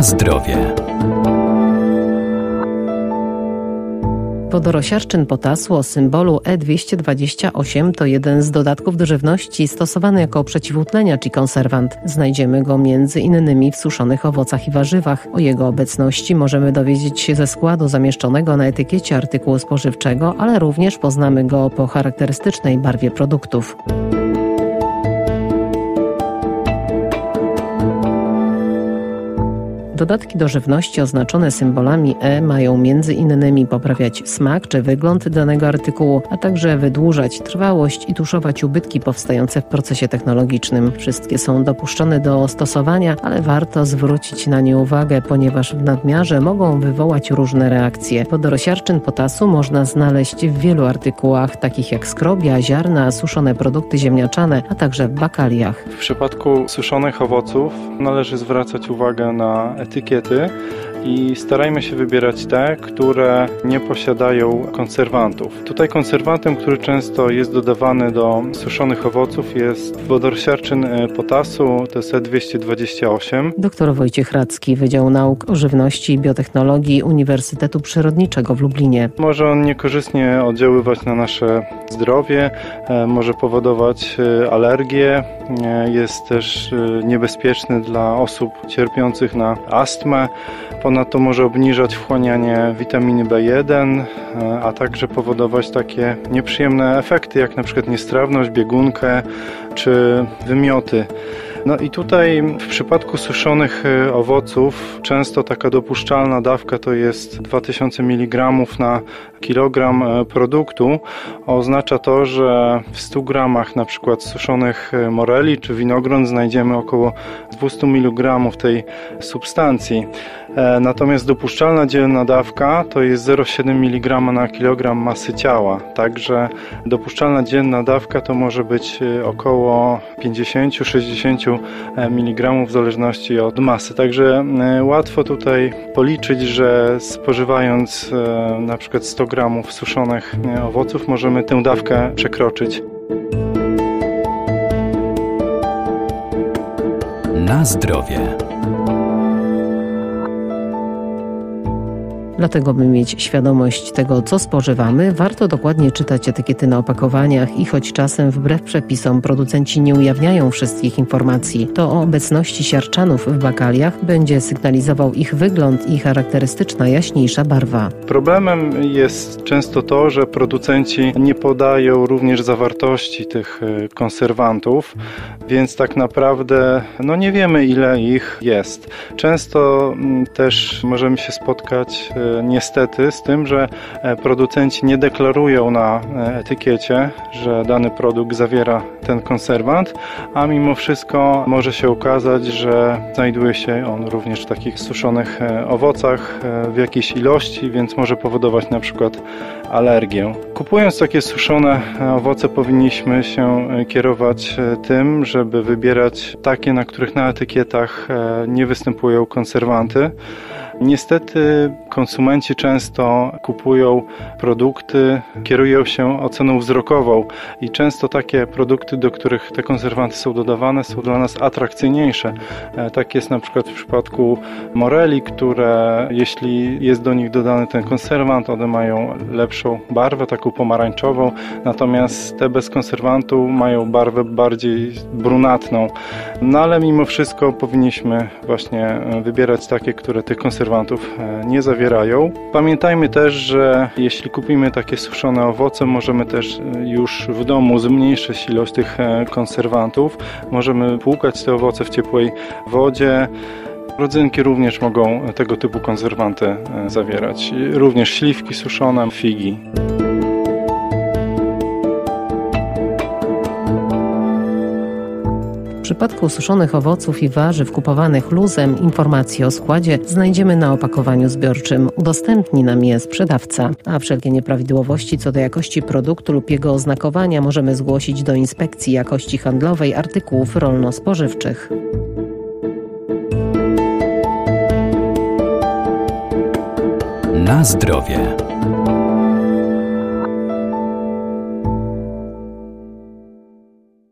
Zdrowie. Wodorosiarczyn potasu o symbolu E228 to jeden z dodatków do żywności stosowany jako przeciwutleniacz czy konserwant. Znajdziemy go między innymi w suszonych owocach i warzywach. O jego obecności możemy dowiedzieć się ze składu zamieszczonego na etykiecie artykułu spożywczego, ale również poznamy go po charakterystycznej barwie produktów. Dodatki do żywności oznaczone symbolami E mają między innymi poprawiać smak czy wygląd danego artykułu, a także wydłużać trwałość i tuszować ubytki powstające w procesie technologicznym. Wszystkie są dopuszczone do stosowania, ale warto zwrócić na nie uwagę, ponieważ w nadmiarze mogą wywołać różne reakcje. Wodorosiarczyn potasu można znaleźć w wielu artykułach, takich jak skrobia, ziarna, suszone produkty ziemniaczane, a także w bakaliach. W przypadku suszonych owoców należy zwracać uwagę na etykiety i starajmy się wybierać te, które nie posiadają konserwantów. Tutaj konserwantem, który często jest dodawany do suszonych owoców jest wodorosiarczyn e, potasu, to jest E228. Dr Wojciech Radzki, Wydział Nauk o Żywności i Biotechnologii Uniwersytetu Przyrodniczego w Lublinie. Może on niekorzystnie oddziaływać na nasze zdrowie, e, może powodować e, alergie, jest też niebezpieczny dla osób cierpiących na astmę. Ponadto może obniżać wchłanianie witaminy B1, e, a także powodować takie nieprzyjemne efekty, jak na przykład niestrawność, biegunkę czy wymioty. No i tutaj w przypadku suszonych e, owoców często taka dopuszczalna dawka to jest 2000 mg na kilogram e, produktu. Oznacza to, że w 100 gramach na przykład suszonych e, moreli czy winogron znajdziemy około 200 mg tej substancji. Natomiast dopuszczalna dzienna dawka to jest 0,7 mg na kilogram masy ciała. Także dopuszczalna dzienna dawka to może być około 50-60 mg w zależności od masy. Także e, łatwo tutaj policzyć, że spożywając e, na przykład 100 g suszonych e, owoców możemy tę dawkę przekroczyć. Na zdrowie. Dlatego, by mieć świadomość tego, co spożywamy, warto dokładnie czytać etykiety na opakowaniach i choć czasem wbrew przepisom producenci nie ujawniają wszystkich informacji, to o obecności siarczanów w bakaliach będzie sygnalizował ich wygląd i charakterystyczna jaśniejsza barwa. Problemem jest często to, że producenci nie podają również zawartości tych e, konserwantów, więc tak naprawdę no nie wiemy ile ich jest. Często mm, też możemy się spotkać e, niestety z tym, że e, producenci nie deklarują na e, etykiecie, że dany produkt zawiera ten konserwant, a mimo wszystko może się okazać, że znajduje się on również w takich suszonych e, owocach w jakiejś ilości, więc może powodować na przykład alergię. Kupując takie suszone owoce powinniśmy się kierować tym, żeby wybierać takie, na których na etykietach nie występują konserwanty. Niestety konsumenci często kupują produkty, kierują się oceną wzrokową i często takie produkty, do których te konserwanty są dodawane, są dla nas atrakcyjniejsze. E, tak jest na przykład w przypadku moreli, które jeśli jest do nich dodany ten konserwant, one mają lepszą barwę, taką pomarańczową, natomiast te bez konserwantu mają barwę bardziej brunatną. No ale mimo wszystko powinniśmy właśnie wybierać takie, które tych konserwantów konserwantów e, nie zawierają. Pamiętajmy też, że jeśli kupimy takie suszone owoce, możemy też e, już w domu zmniejszyć ilość tych e, konserwantów. Możemy płukać te owoce w ciepłej wodzie. Rodzynki również mogą tego typu konserwanty zawierać. Również śliwki suszone, figi. Przypadku suszonych owoców i warzyw kupowanych luzem informacje o składzie znajdziemy na opakowaniu zbiorczym. Udostępni nam je sprzedawca, a wszelkie nieprawidłowości co do jakości produktu lub jego oznakowania możemy zgłosić do Inspekcji Jakości Handlowej Artykułów Rolno-Spożywczych. Na zdrowie.